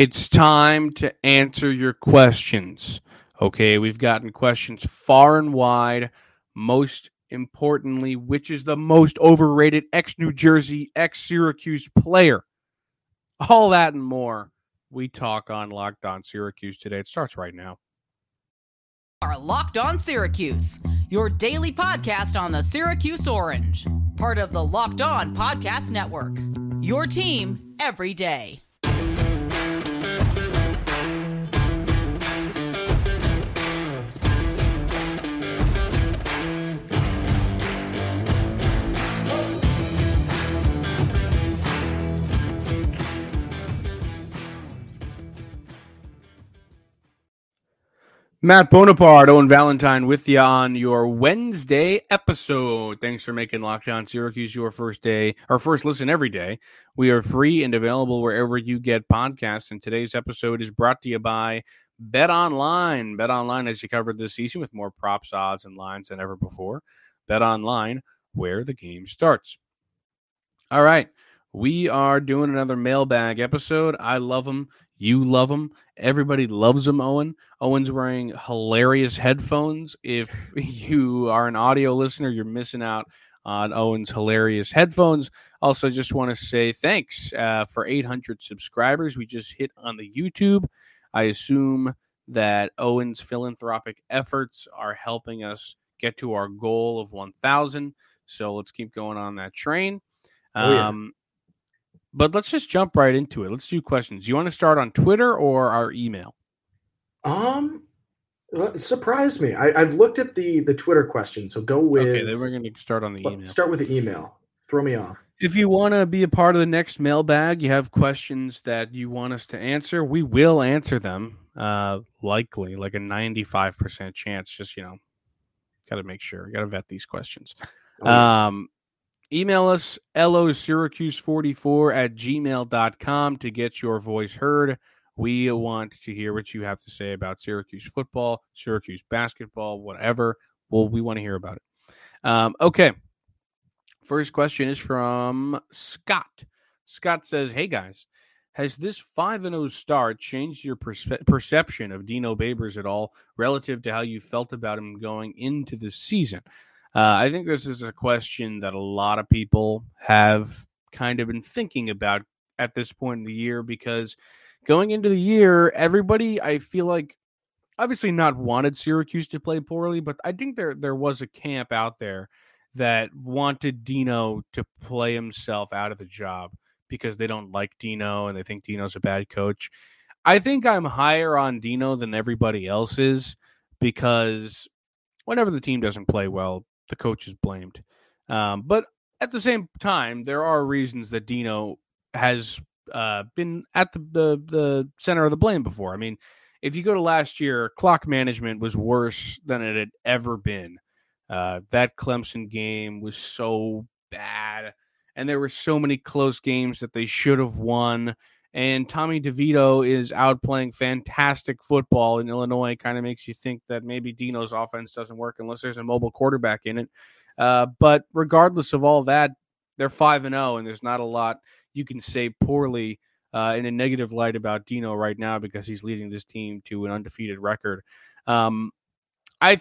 It's time to answer your questions. Okay, we've gotten questions far and wide. Most importantly, which is the most overrated ex New Jersey, ex Syracuse player? All that and more. We talk on Locked On Syracuse today. It starts right now. Are Locked On Syracuse, your daily podcast on the Syracuse Orange, part of the Locked On Podcast Network. Your team every day. Matt Bonaparte, Owen Valentine with you on your Wednesday episode. Thanks for making Locked On Syracuse your first day or first listen every day. We are free and available wherever you get podcasts. And today's episode is brought to you by Bet Online. Bet Online has you covered this season with more props, odds, and lines than ever before. Bet Online, where the game starts. All right. We are doing another mailbag episode. I love them. You love them. Everybody loves them, Owen. Owen's wearing hilarious headphones. If you are an audio listener, you're missing out on Owen's hilarious headphones. Also, just want to say thanks uh, for 800 subscribers. We just hit on the YouTube. I assume that Owen's philanthropic efforts are helping us get to our goal of 1,000. So let's keep going on that train. Oh, yeah. Um, but let's just jump right into it. Let's do questions. You want to start on Twitter or our email? Um, well, surprised me. I, I've looked at the the Twitter question, so go with. Okay, then we're going to start on the email. Start with the email. Throw me off. If you want to be a part of the next mailbag, you have questions that you want us to answer, we will answer them. Uh, likely, like a ninety-five percent chance. Just you know, got to make sure. Got to vet these questions. Oh, yeah. Um, email us losyracuse44 at gmail.com to get your voice heard. We want to hear what you have to say about Syracuse football, Syracuse basketball, whatever. Well, we want to hear about it. Um, okay. First question is from Scott. Scott says, Hey guys, has this 5 0 start changed your perspe- perception of Dino Babers at all relative to how you felt about him going into the season? Uh, I think this is a question that a lot of people have kind of been thinking about at this point in the year because going into the year, everybody I feel like obviously not wanted Syracuse to play poorly, but I think there there was a camp out there that wanted Dino to play himself out of the job because they don't like Dino and they think Dino's a bad coach. I think I'm higher on Dino than everybody else is because whenever the team doesn't play well, the coach is blamed. Um, but at the same time, there are reasons that Dino has uh, been at the, the the center of the blame before. I mean, if you go to last year, clock management was worse than it had ever been. Uh, that Clemson game was so bad, and there were so many close games that they should have won. And Tommy DeVito is out playing fantastic football in Illinois. Kind of makes you think that maybe Dino's offense doesn't work unless there's a mobile quarterback in it. Uh, but regardless of all that, they're five and zero, and there's not a lot you can say poorly uh, in a negative light about Dino right now because he's leading this team to an undefeated record. Um, I,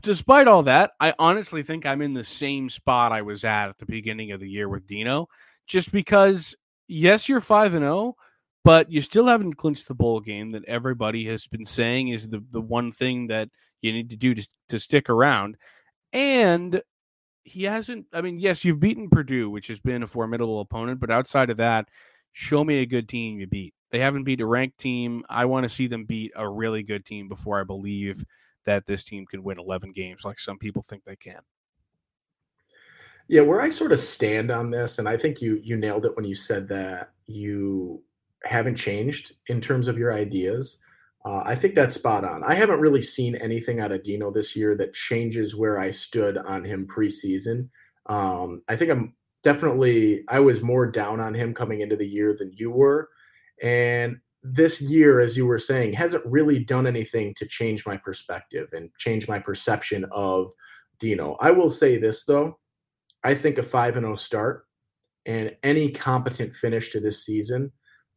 despite all that, I honestly think I'm in the same spot I was at at the beginning of the year with Dino, just because yes, you're five and zero, but you still haven't clinched the bowl game that everybody has been saying is the the one thing that you need to do to to stick around, and he hasn't. I mean, yes, you've beaten Purdue, which has been a formidable opponent, but outside of that, show me a good team you beat. They haven't beat a ranked team. I want to see them beat a really good team before I believe that this team can win 11 games like some people think they can. Yeah, where I sort of stand on this, and I think you you nailed it when you said that you haven't changed in terms of your ideas. Uh, I think that's spot on. I haven't really seen anything out of Dino this year that changes where I stood on him preseason. Um, I think I'm definitely I was more down on him coming into the year than you were, and this year, as you were saying, hasn't really done anything to change my perspective and change my perception of Dino. I will say this though, I think a five and zero start and any competent finish to this season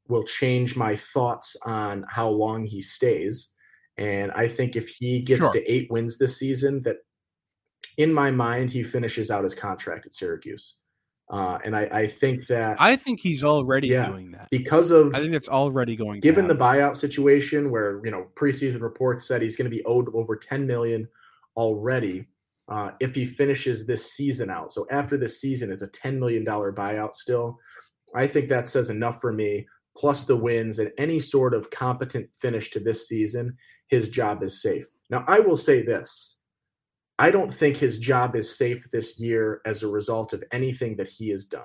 will change my thoughts on how long he stays. And I think if he gets Sure. to eight wins this season, that in my mind, he finishes out his contract at Syracuse. Uh, and I, I think that I think he's already Yeah. doing that. because of I think it's already going. given the buyout situation where you know preseason reports said he's going to be owed over 10 million already uh, if he finishes this season out so after this season it's a 10 million dollar buyout still i think that says enough for me plus the wins and any sort of competent finish to this season his job is safe now i will say this i don't think his job is safe this year as a result of anything that he has done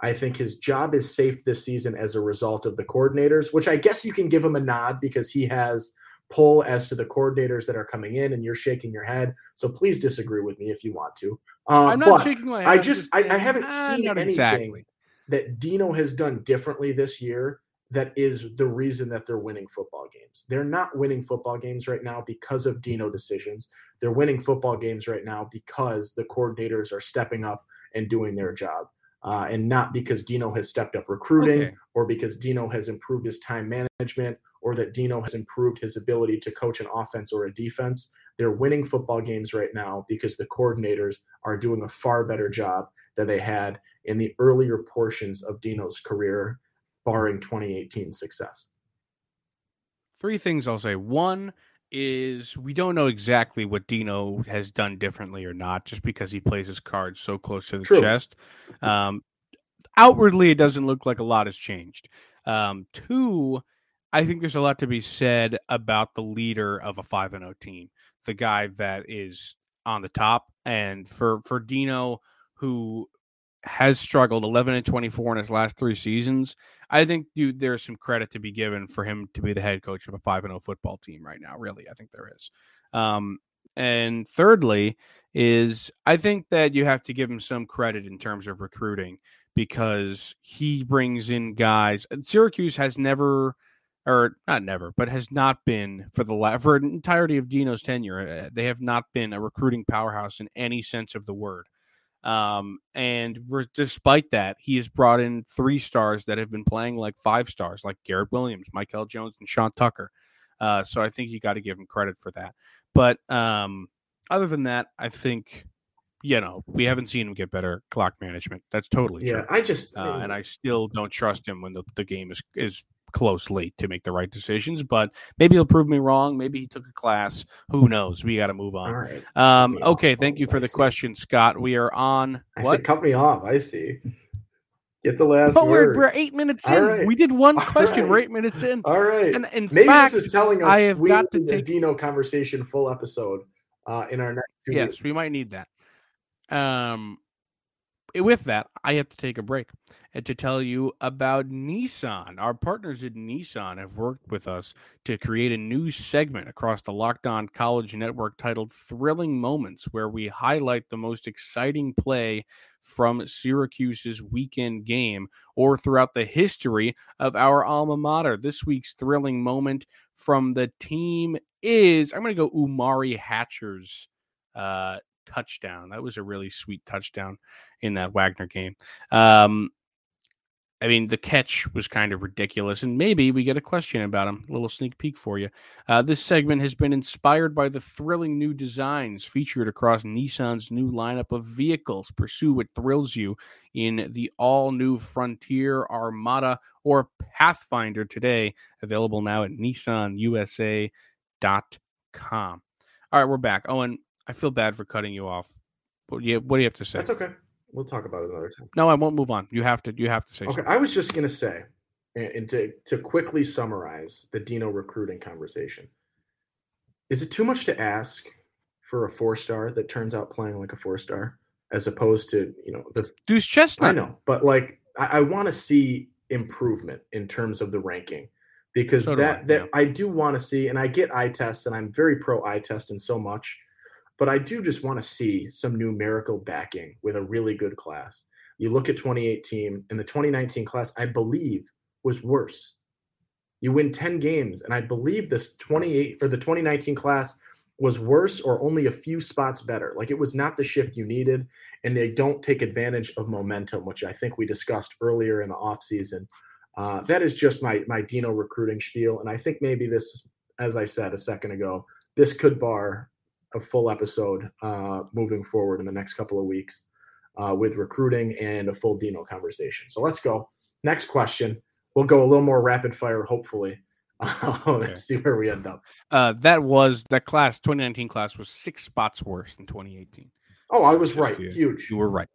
I think his job is safe this season as a result of the coordinators, which I guess you can give him a nod because he has pull as to the coordinators that are coming in, and you're shaking your head. So please disagree with me if you want to. Uh, I'm not shaking my head. I I'm just I, I haven't ah, seen anything exactly. That Dino has done differently this year that is the reason that they're winning football games. They're not winning football games right now because of Dino decisions. They're winning football games right now because the coordinators are stepping up and doing their job. Uh, and not because Dino has stepped up recruiting Okay. or because Dino has improved his time management or that Dino has improved his ability to coach an offense or a defense. They're winning football games right now because the coordinators are doing a far better job than they had in the earlier portions of Dino's career, barring 2018 success. Three things I'll say. One is we don't know exactly what Dino has done differently or not, just because he plays his cards so close to the True. chest. Um, outwardly, it doesn't look like a lot has changed. Um, two, I think there's a lot to be said about the leader of a five and zero team, the guy that is on the top, and for for Dino, who has struggled 11 and 24 in his last three seasons. I think dude, there's some credit to be given for him to be the head coach of a 5 and 0 football team right now. Really, I think there is. Um, and thirdly, is I think that you have to give him some credit in terms of recruiting because he brings in guys. Syracuse has never, or not never, but has not been for the la- for an entirety of Dino's tenure. uh, They have not been a recruiting powerhouse in any sense of the word. Um, and re- despite that, he has brought in three stars that have been playing like five stars, like Garrett Williams, Mikel Jones, and Sean Tucker. Uh, so I think you got to give him credit for that. But um, other than that, I think you know we haven't seen him get better clock management. That's totally Yeah, true. I just Uh, and I still don't trust him when the, the game is is close late to make the right decisions. But maybe he'll prove me wrong. Maybe he took a class. Who knows? We got to move on. all right. Um, okay, off, thank you for I the see. question, Scott. We are on I what? said cut me off. I see. Get the last But we're, we're eight minutes in. right. We did one question. We're eight minutes in. All right. And in Maybe fact, this is telling us I have we got to take- Dino conversation full episode uh, in our next yes, weeks. we might need that. Um, with that, I have to take a break and to tell you about Nissan. Our partners at Nissan have worked with us to create a new segment across the Locked On College Network titled Thrilling Moments, where we highlight the most exciting play from Syracuse's weekend game or throughout the history of our alma mater. This week's thrilling moment from the team is I'm going to go Umari Hatcher's uh, touchdown. That was a really sweet touchdown in that Wagner game. Um, I mean, the catch was kind of ridiculous, and maybe we get a question about him. A little sneak peek for you. Uh, this segment has been inspired by the thrilling new designs featured across Nissan's new lineup of vehicles. Pursue what thrills you in the all new Frontier, Armada, or Pathfinder today. Available now at nissanusa.com. All right, we're back. Owen, I feel bad for cutting you off. What do you, what do you have to say? That's okay. We'll talk about it another time. No, I won't move on. You have to. You have to say Okay, something. I was just gonna say, and, to to quickly summarize the Dino recruiting conversation. Is it too much to ask for a four star that turns out playing like a four star, as opposed to you know the Deuce Chestnut. I know, but like I, I want to see improvement in terms of the ranking because So that I, that yeah. I do want to see, and I get eye tests, and I'm very pro eye test and so much, but I do just want to see some numerical backing with a really good class. You look at 2018 and the 2019 class, I believe, was worse. You win 10 games, and I believe this 28 or the 2019 class was worse or only a few spots better. Like it was not the shift you needed, and they don't take advantage of momentum, which I think we discussed earlier in the offseason. Uh, that is just my my Dino recruiting spiel, and I think maybe this, as I said a second ago, this could bar a full episode uh, moving forward in the next couple of weeks uh, with recruiting and a full Dino conversation. So let's go. Next question. We'll go a little more rapid fire, hopefully. okay. see where we end up. Uh, that was that class, 2019 class was six spots worse than 2018. Oh, I was Just right. You, Huge. You were right.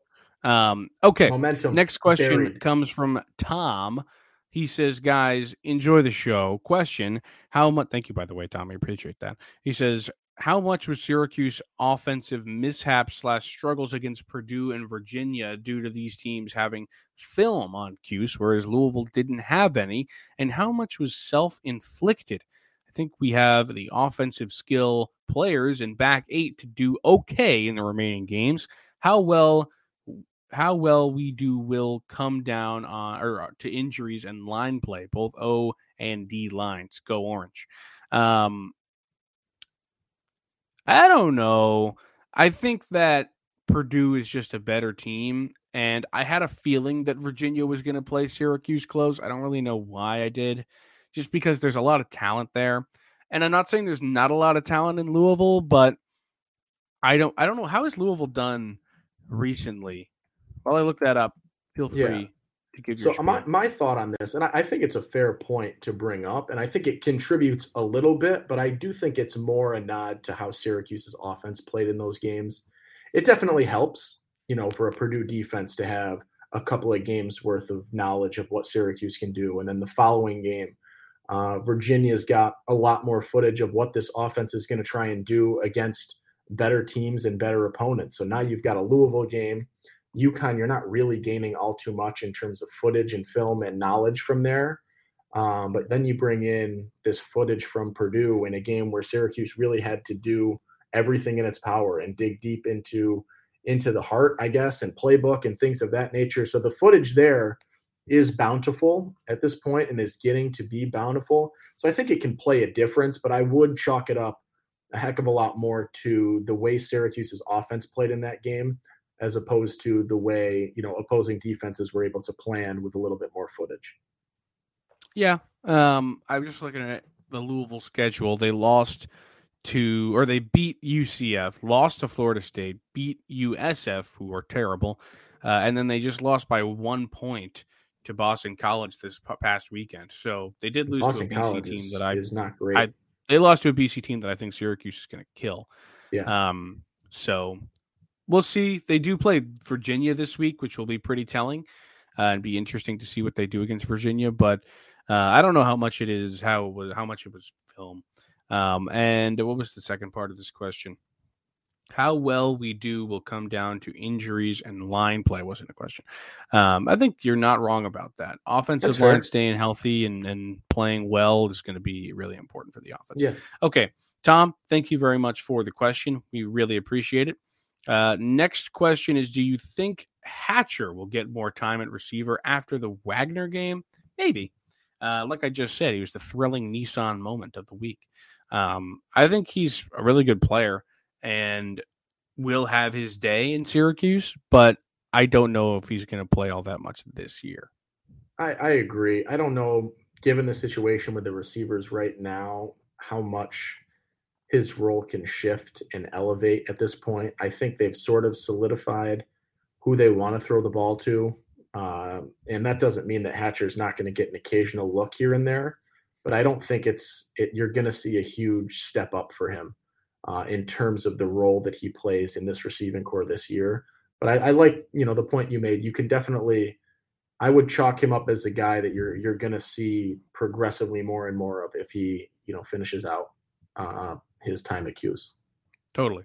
Um, okay. Momentum. Next question buried. comes from Tom. He says, guys, enjoy the show. Question How much? Thank you, by the way, Tom. I appreciate that. He says, how much was Syracuse offensive mishaps slash struggles against Purdue and Virginia due to these teams having film on Cuse, whereas Louisville didn't have any? And how much was self inflicted? I think we have the offensive skill players in back eight to do okay in the remaining games. How well how well we do will come down on or uh, to injuries and line play, both O and D lines. Go orange. Um, I don't know. I think that Purdue is just a better team. And I had a feeling that Virginia was going to play Syracuse close. I don't really know why I did, just because there's a lot of talent there. And I'm not saying there's not a lot of talent in Louisville, but I don't I don't know how has Louisville done recently. While I look that up, feel free. Yeah to give so my, my thought on this and I, I, think it's a fair point to bring up and i think it contributes a little bit but i do think it's more a nod to how syracuse's offense played in those games. It definitely helps you know for a purdue defense to have a couple of games worth of knowledge of what syracuse can do and then the following game uh, virginia's got a lot more footage of what this offense is going to try and do against better teams and better opponents. So now you've got a louisville game UConn, you're not really gaining all too much in terms of footage and film and knowledge from there. Um, but then you bring in this footage from Purdue in a game where Syracuse really had to do everything in its power and dig deep into into the heart, I guess, and playbook and things of that nature. So the footage there is bountiful at this point and is getting to be bountiful. So I think it can play a difference, but I would chalk it up a heck of a lot more to the way Syracuse's offense played in that game as opposed to the way you know opposing defenses were able to plan with a little bit more footage. Yeah, um, I was just looking at the Louisville schedule. They lost to, or they beat UCF, lost to Florida State, beat USF, who are terrible, uh, and then they just lost by one point to Boston College this past weekend. So they did lose Boston to a BC College team that I is not great. I, they lost to a BC team that I think Syracuse is going to kill. Yeah. Um. So we'll see. They do play Virginia this week, which will be pretty telling uh, and be interesting to see what they do against Virginia. But uh, I don't know how much it is, how it was, how much it was film. Um, and what was the second part of this question? How well we do will come down to injuries and line play. Wasn't a question. Um, I think you're not wrong about that. Offensive line staying healthy and, and playing well is going to be really important for the offense. Yeah. Okay, Tom. Thank you very much for the question. We really appreciate it. Uh, next question is Do you think Hatcher will get more time at receiver after the Wagner game? Maybe. Uh, like I just said, he was the thrilling Nissan moment of the week. Um, I think he's a really good player and will have his day in Syracuse, but I don't know if he's going to play all that much this year. I, I agree. I don't know, given the situation with the receivers right now, how much his role can shift and elevate at this point. I think they've sort of solidified who they want to throw the ball to. Uh, and that doesn't mean that Hatcher's not going to get an occasional look here and there, but I don't think it's it, you're going to see a huge step up for him uh, in terms of the role that he plays in this receiving corps this year. But I, I like you know the point you made. You can definitely, I would chalk him up as a guy that you're you're going to see progressively more and more of if he you know finishes out uh, his time at Cuse. Totally.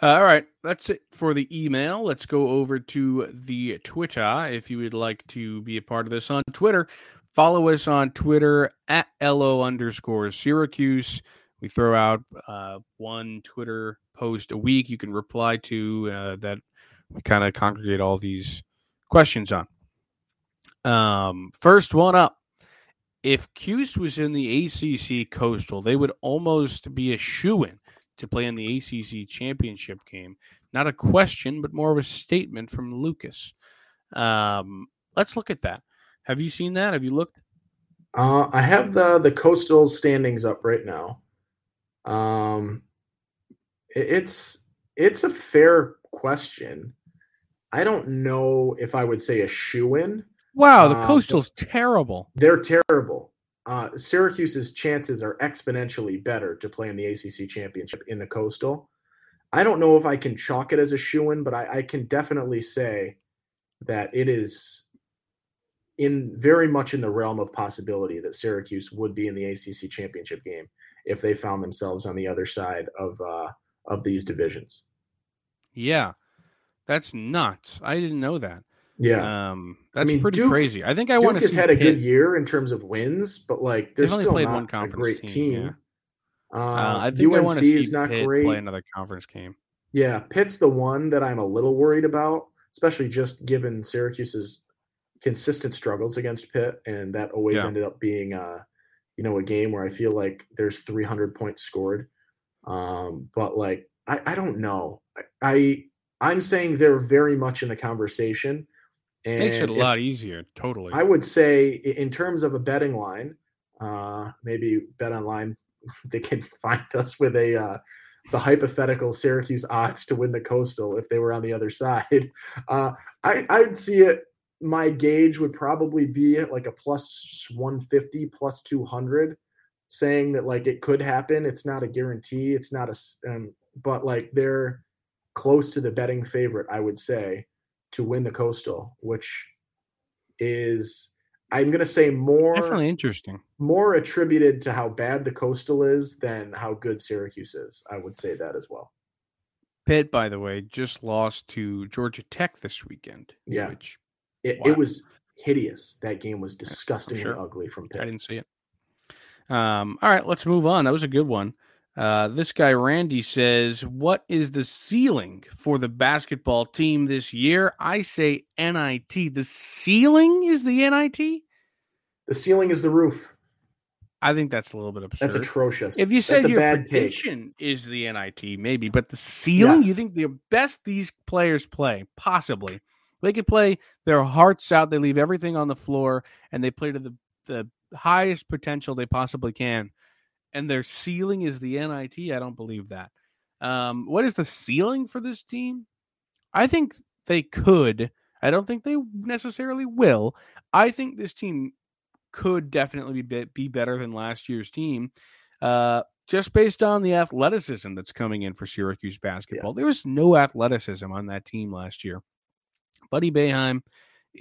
Uh, all right, that's it for the email. Let's go over to the Twitter. If you would like to be a part of this on Twitter, follow us on Twitter at LO underscore Syracuse. We throw out uh, one Twitter post a week. You can reply to uh, that. We kind of congregate all these questions on. Um, first one up if Cuse was in the ACC Coastal, they would almost be a shoe in to play in the ACC championship game. Not a question, but more of a statement from Lucas. Um, let's look at that. Have you seen that? Have you looked? Uh, I have the the coastal standings up right now. Um, it, it's it's a fair question. I don't know if I would say a shoe in. Wow, the Um, Coastal's terrible. They're terrible. Uh, Syracuse's chances are exponentially better to play in the ACC championship in the Coastal. I don't know if I can chalk it as a shoe in, but I, I can definitely say that it is in very much in the realm of possibility that Syracuse would be in the ACC championship game if they found themselves on the other side of uh, of these divisions. Yeah, that's nuts. I didn't know that. Yeah, Um, that's mean, pretty Duke- crazy. I think I Duke want to has had a good year in terms of wins, but like they're They've only still played not one a conference great team, team. Uh, Uh, I think I UNC want to see is not Pitt great. play another conference game. Yeah, Pitt's the one that I'm a little worried about, especially just given Syracuse's consistent struggles against Pitt, and that always Yeah. ended up being, uh, you know, a game where I feel like there's 300 points scored. Um, but like, I, I don't know. I, I I'm saying they're very much in the conversation, and Makes it a if- lot easier. Totally. I would say, in terms of a betting line, uh, maybe bet online, they can find us with a uh, the hypothetical Syracuse odds to win the Coastal if they were on the other side. Uh, I I'd see it. My gauge would probably be at like a plus 150, plus 200, saying that like it could happen. It's not a guarantee. It's not a, um, but like they're close to the betting favorite, I would say, to win the Coastal, which is I'm going to say more Definitely interesting. more attributed to how bad the Coastal is than how good Syracuse is. I would say that as well. Pitt, by the way, just lost to Georgia Tech this weekend. Yeah. Which It, Wow. it was hideous. That game was disgustingly sure. ugly from Pitt. I didn't see it. Um, all right, let's move on. That was a good one. Uh, this guy Randy says, "What is the ceiling for the basketball team this year?" I say NIT. The ceiling is the NIT. The ceiling is the roof. I think that's a little bit absurd. That's atrocious. If you said your bad take. prediction is the NIT, maybe, but the ceiling, you think the best these players play, possibly. They could play their hearts out, they leave everything on the floor, and they play to the, the highest potential they possibly can. And their ceiling is the NIT. I don't believe that. Um, what is the ceiling for this team? I think they could. I don't think they necessarily will. I think this team could definitely be, be better than last year's team, uh, just based on the athleticism that's coming in for Syracuse basketball. There was no athleticism on that team last year. Buddy Boeheim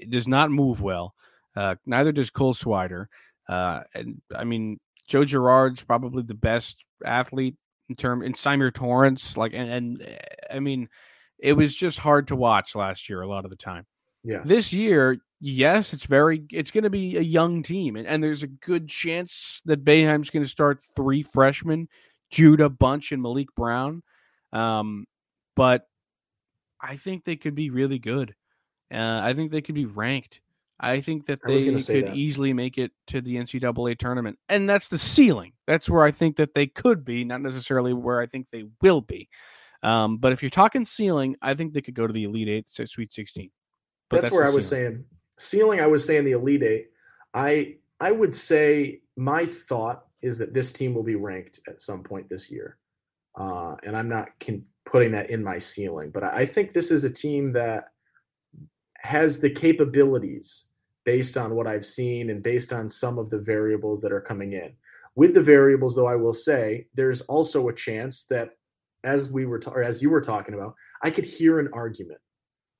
does not move well. Uh, neither does Cole Swider. Uh, and I mean, Joe Girard's probably the best athlete in term in Symir Torrence. Like, and, and uh, I mean, it was just hard to watch last year a lot of the time. Yeah. This year, yes, it's very it's going to be a young team, and, and there's a good chance that Boeheim's going to start three freshmen, Judah Bunch and Maliq Brown. Um, but I think they could be really good. Uh, I think they could be ranked. I think that they could that. easily make it to the NCAA tournament, and that's the ceiling. That's where I think that they could be, not necessarily where I think they will be. Um, but if you're talking ceiling, I think they could go to the Elite Eight, so Sweet Sixteen. But that's, where I was ceiling. saying ceiling. I was saying the elite eight. I I would say my thought is that this team will be ranked at some point this year, uh, and I'm not con- putting that in my ceiling. But I, I think this is a team that has the capabilities based on what I've seen and based on some of the variables that are coming in. With the variables, though, I will say there's also a chance that, as we were ta- or as you were talking about, I could hear an argument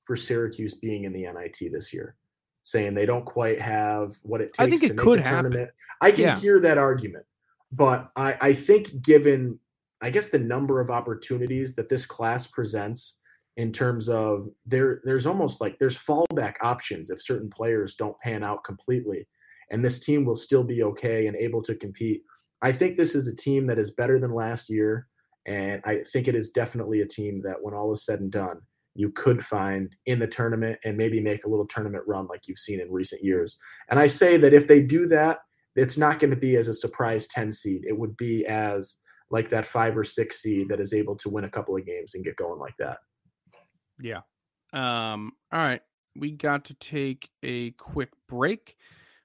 for Syracuse being in the NIT this year, saying they don't quite have what it takes. I think to it could the happen. I can Yeah. hear that argument, but I, I think given I guess the number of opportunities that this class presents in terms of there there's almost like there's fallback options if certain players don't pan out completely and this team will still be okay and able to compete. I think this is a team that is better than last year and I think it is definitely a team that when all is said and done you could find in the tournament and maybe make a little tournament run like you've seen in recent years. And I say that if they do that, it's not going to be as a surprise 10 seed. It would be as like that five or six seed that is able to win a couple of games and get going like that. Yeah. Um, all right. we got to take a quick break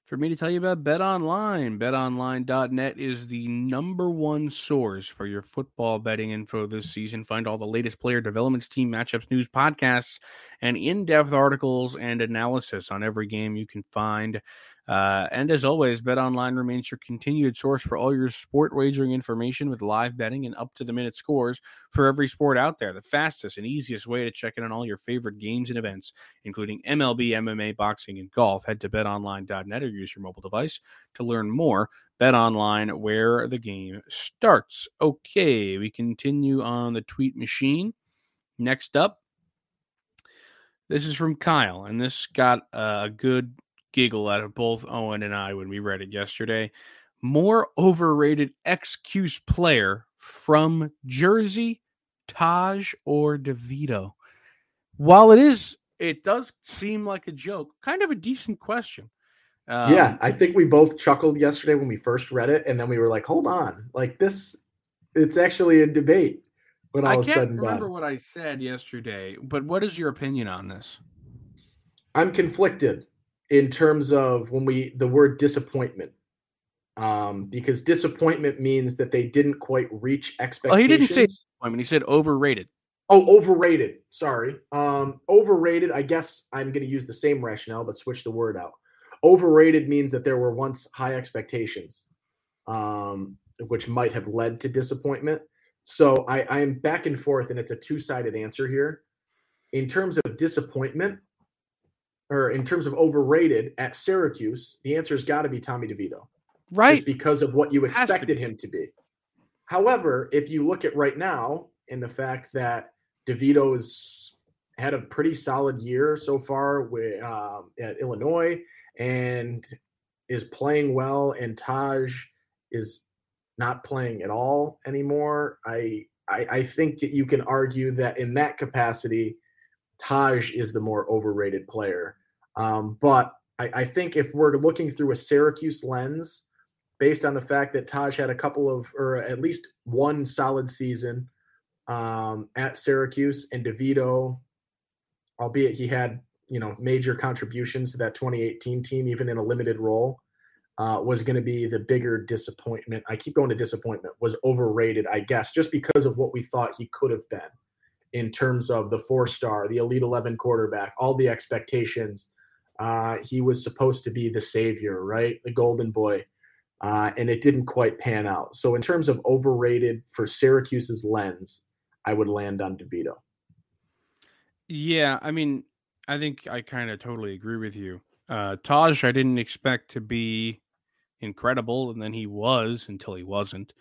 for me to tell you about Bet Online. BetOnline.net is the number one source for your football betting info this season. Find all the latest player developments, team matchups, news, podcasts, and in depth articles and analysis on every game you can find. Uh, and as always, BetOnline remains your continued source for all your sport wagering information with live betting and up to the minute scores for every sport out there. The fastest and easiest way to check in on all your favorite games and events, including MLB, MMA, boxing, and golf. Head to betonline.net or use your mobile device to learn more. BetOnline, where the game starts. Okay, we continue on the tweet machine. Next up, this is from Kyle, and this got a good giggle out of both Owen and I when we read it yesterday. More overrated ex Cuse player from Jersey, Taj or DeVito? While it is, it does seem like a joke. Kind of a decent question. Um, yeah, I think we both chuckled yesterday when we first read it, and then we were like, "Hold on, like this, it's actually a debate." But all I can't remember done. what I said yesterday. But what is your opinion on this? I'm conflicted in terms of when we the word disappointment um, because disappointment means that they didn't quite reach expectations. Oh, he didn't say disappointment. He said overrated. Oh, overrated. Sorry. Um, overrated. I guess I'm going to use the same rationale, but switch the word out. Overrated means that there were once high expectations, um, which might have led to disappointment. So I, I am back and forth, and it's a two sided answer here. In terms of disappointment, or in terms of overrated at Syracuse, the answer has got to be Tommy DeVito. Right. Just because of what you expected him to be. However, if you look at right now and the fact that DeVito has had a pretty solid year so far with um, at Illinois and is playing well, and Taj is not playing at all anymore. I, I I think that you can argue that in that capacity, Taj is the more overrated player. Um, but I, I, think if we're looking through a Syracuse lens, based on the fact that Taj had a couple of, or at least one solid season um, at Syracuse, and DeVito, albeit he had you know major contributions to that 2018 team, even in a limited role, uh, was going to be the bigger disappointment. I keep going to disappointment. Was overrated, I guess, just because of what we thought he could have been in terms of the four star, the Elite 11 quarterback, all the expectations. Uh, he was supposed to be the savior, right? The golden boy. Uh, and it didn't quite pan out. So, in terms of overrated for Syracuse's lens, I would land on DeVito. Yeah, I mean, I think I kind of totally agree with you. Uh, Taj, I didn't expect to be incredible, and then he was until he wasn't.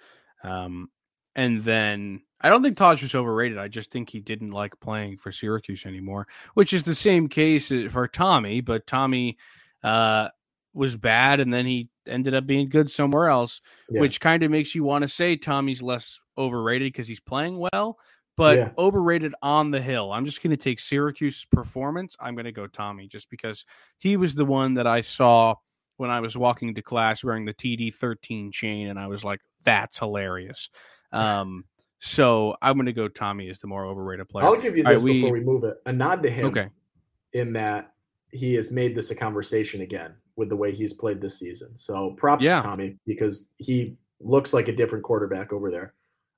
Um, and then I don't think Taj was overrated. I just think he didn't like playing for Syracuse anymore, which is the same case uh, for Tommy. But Tommy uh, was bad, and then he ended up being good somewhere else, yeah. which kind of makes you want to say Tommy's less overrated because he's playing well, but yeah. overrated on the hill. I'm just going to take Syracuse's performance. I'm going to go Tommy just because he was the one that I saw when I was walking to class wearing the TD 13 chain, and I was like, that's hilarious. Um, so I'm going to go Tommy is the more overrated player. I'll give you this right, before we, we move it. A nod to him. Okay. In that he has made this a conversation again with the way he's played this season. So props yeah. to Tommy because he looks like a different quarterback over there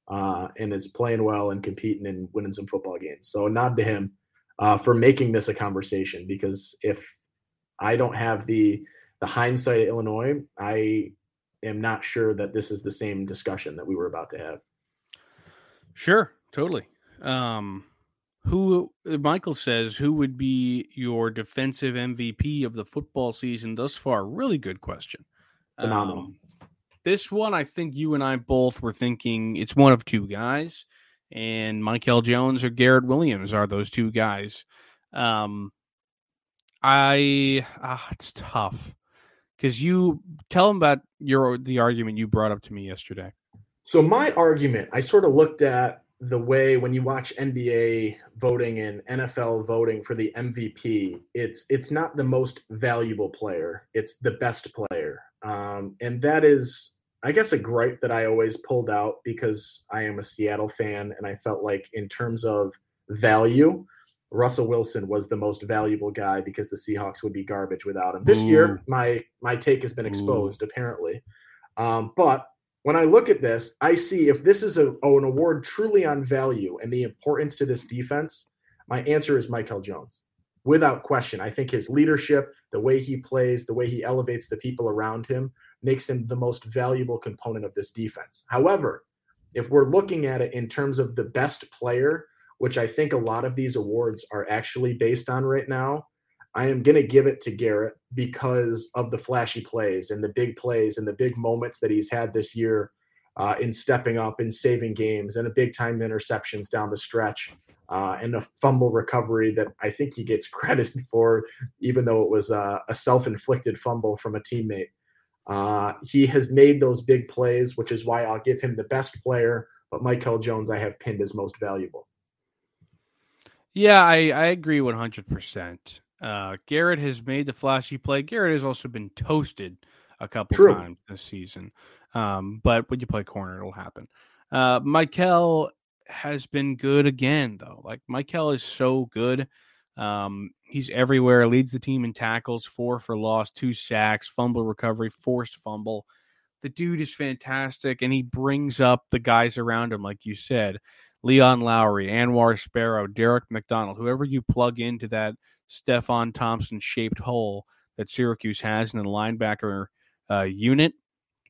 uh, and is playing well and competing and winning some football games. So a nod to him uh, for making this a conversation because if I don't have the the hindsight of Illinois, I am not sure that this is the same discussion that we were about to have. Sure, totally. Um, who Michael says who would be your defensive MVP of the football season thus far? Really good question. Phenomenal. Um, this one, I think you and I both were thinking it's one of two guys, and Mikel Jones or Garrett Williams are those two guys. Um, I ah, it's tough because you tell them about your the argument you brought up to me yesterday. So my argument, I sort of looked at the way when you watch NBA voting and NFL voting for the MVP, it's it's not the most valuable player; it's the best player, um, and that is, I guess, a gripe that I always pulled out because I am a Seattle fan, and I felt like in terms of value, Russell Wilson was the most valuable guy because the Seahawks would be garbage without him. This Ooh. year, my my take has been exposed Ooh. apparently. Um, but when I look at this, I see if this is a, oh, an award truly on value and the importance to this defense, my answer is Mikel Jones. Without question. I think his leadership, the way he plays, the way he elevates the people around him, makes him the most valuable component of this defense. However, if we're looking at it in terms of the best player, which I think a lot of these awards are actually based on right now, I am going to give it to Garrett because of the flashy plays and the big plays and the big moments that he's had this year uh, in stepping up and saving games and a big time interceptions down the stretch uh, and a fumble recovery that I think he gets credit for, even though it was uh, a self inflicted fumble from a teammate. Uh, he has made those big plays, which is why I'll give him the best player, but Mikel Jones I have pinned as most valuable. Yeah, I, I agree 100%. Uh, Garrett has made the flashy play. Garrett has also been toasted a couple True. times this season. Um, but when you play corner, it'll happen. Uh, Mikel has been good again, though. Like Mikel is so good. Um, he's everywhere, leads the team in tackles, four for loss, two sacks, fumble recovery, forced fumble. The dude is fantastic, and he brings up the guys around him, like you said. Leon Lowery, Anwar Sparrow, Derek McDonald, whoever you plug into that Stefon Thompson shaped hole that Syracuse has in the linebacker uh, unit,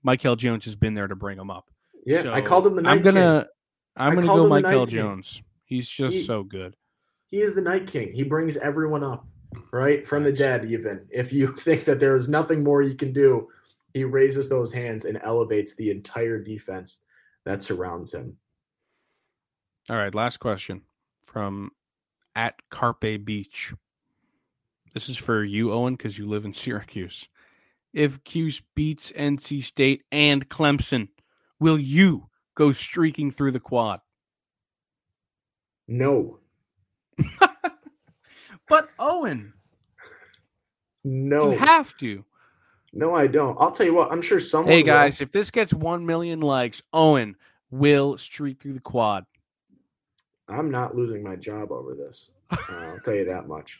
Mikel Jones has been there to bring them up. Yeah, so I called him the night I'm gonna king. I'm gonna go Mikel Jones. He's just he, so good. He is the night king. He brings everyone up, right? From the dead, even. If you think that there is nothing more you can do, he raises those hands and elevates the entire defense that surrounds him. All right, last question from at Carpe Beach. This is for you, Owen, because you live in Syracuse. If Cuse beats NC State and Clemson, will you go streaking through the quad? No. but Owen, no, you have to. No, I don't. I'll tell you what. I'm sure someone. Hey guys, will. if this gets one million likes, Owen will streak through the quad. I'm not losing my job over this. Uh, I'll tell you that much.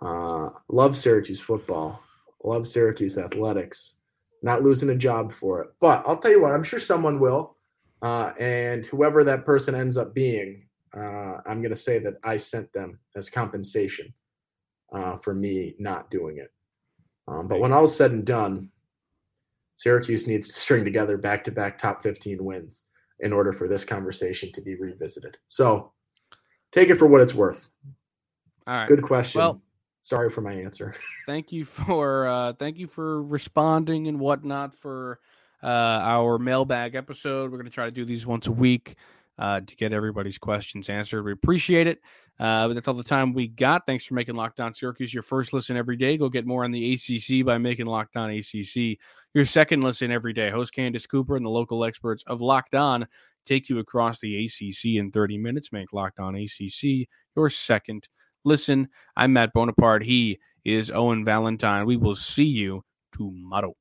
Uh, love Syracuse football. Love Syracuse athletics. Not losing a job for it. But I'll tell you what, I'm sure someone will. Uh, and whoever that person ends up being, uh, I'm going to say that I sent them as compensation uh, for me not doing it. Um, but when all is said and done, Syracuse needs to string together back to back top 15 wins in order for this conversation to be revisited. So take it for what it's worth. All right. Good question. Well, sorry for my answer. Thank you for uh, thank you for responding and whatnot for uh, our mailbag episode. We're going to try to do these once a week uh, to get everybody's questions answered. We appreciate it. Uh, but that's all the time we got. Thanks for making Locked On Syracuse your first listen every day. Go get more on the ACC by making Locked On ACC your second listen every day. Host Candace Cooper and the local experts of Locked On take you across the ACC in 30 minutes. Make Locked On ACC your second listen. I'm Matt Bonaparte. He is Owen Valentine. We will see you tomorrow.